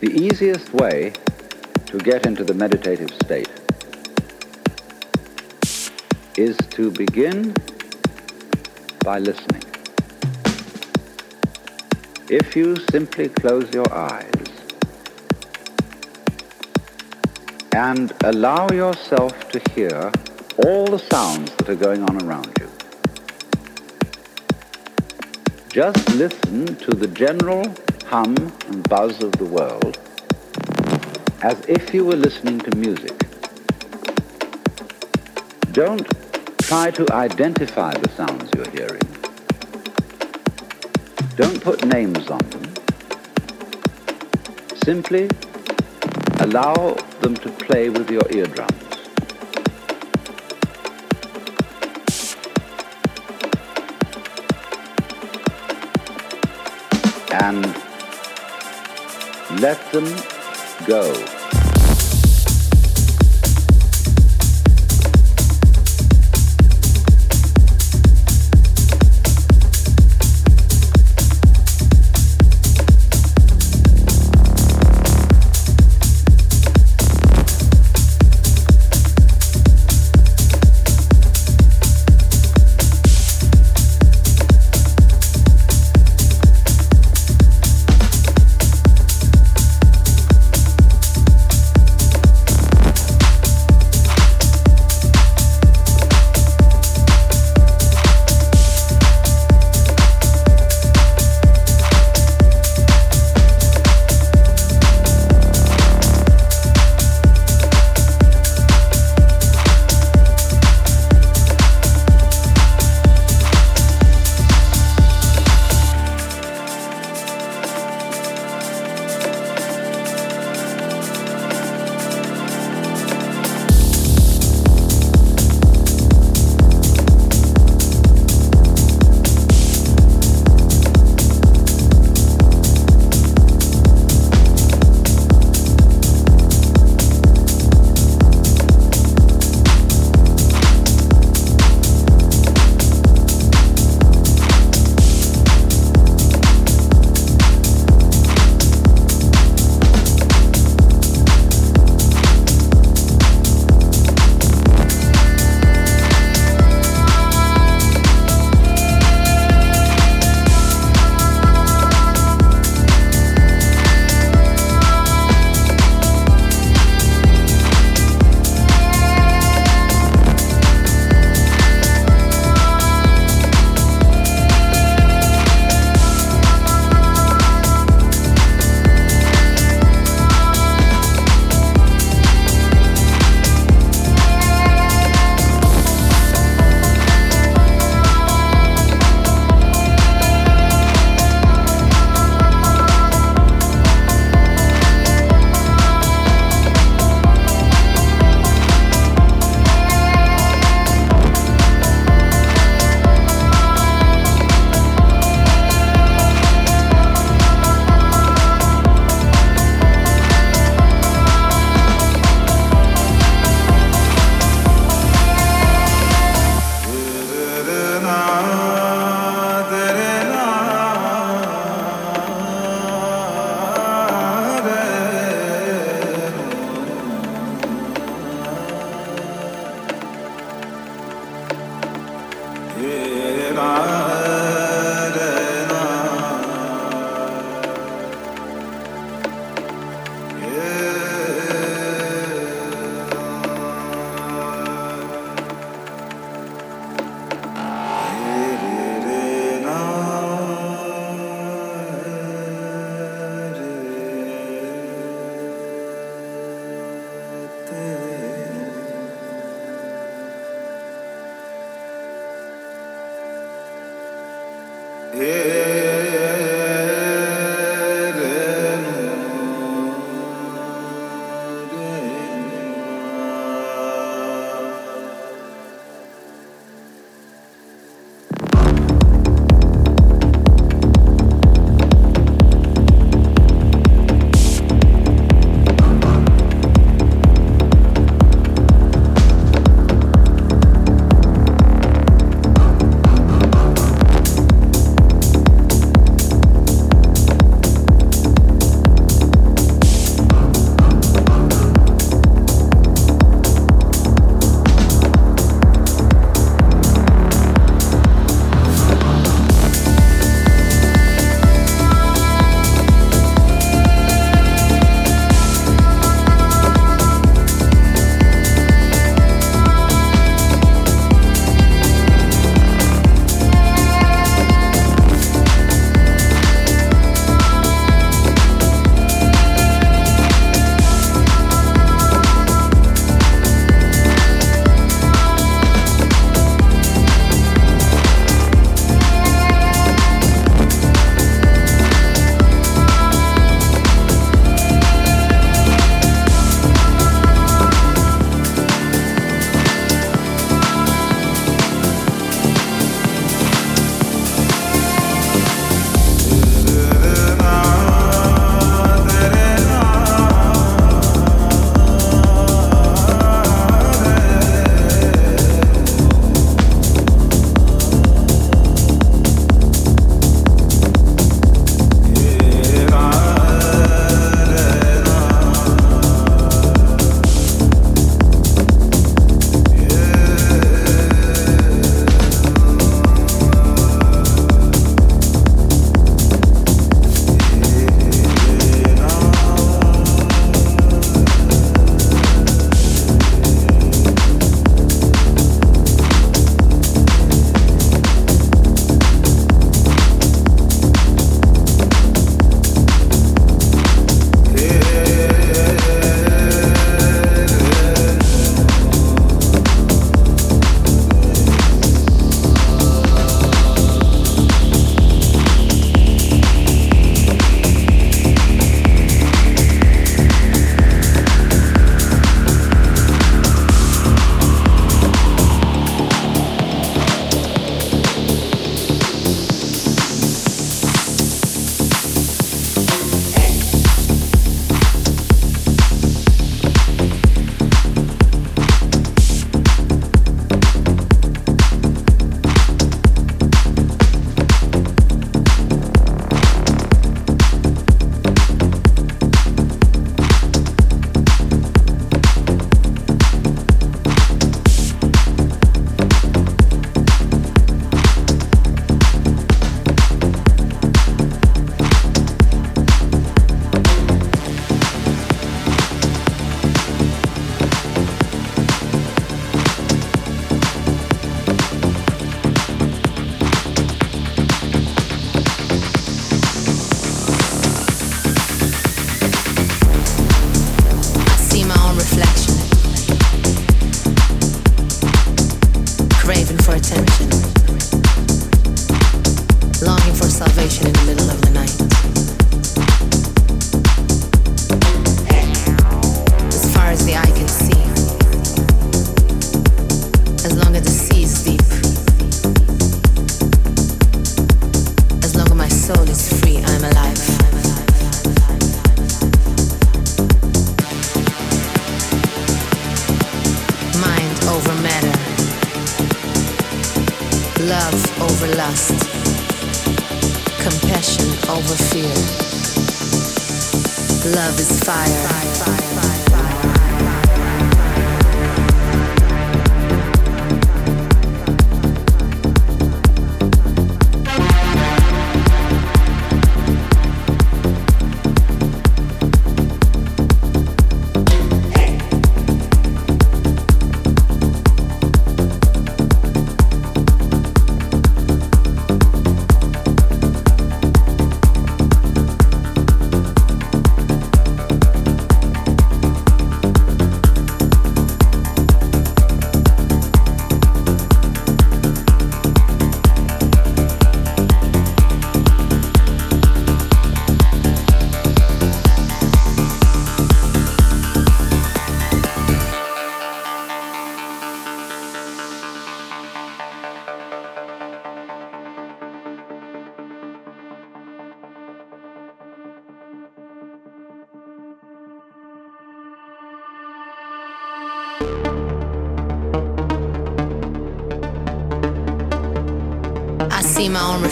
The easiest way to get into the meditative state is to begin by listening. If you simply close your eyes and allow yourself to hear all the sounds that are going on around you, just listen to the general hum and buzz of the world as if you were listening to music. Don't try to identify the sounds you're hearing. Don't put names on them. Simply allow them to play with your eardrums. Let them go.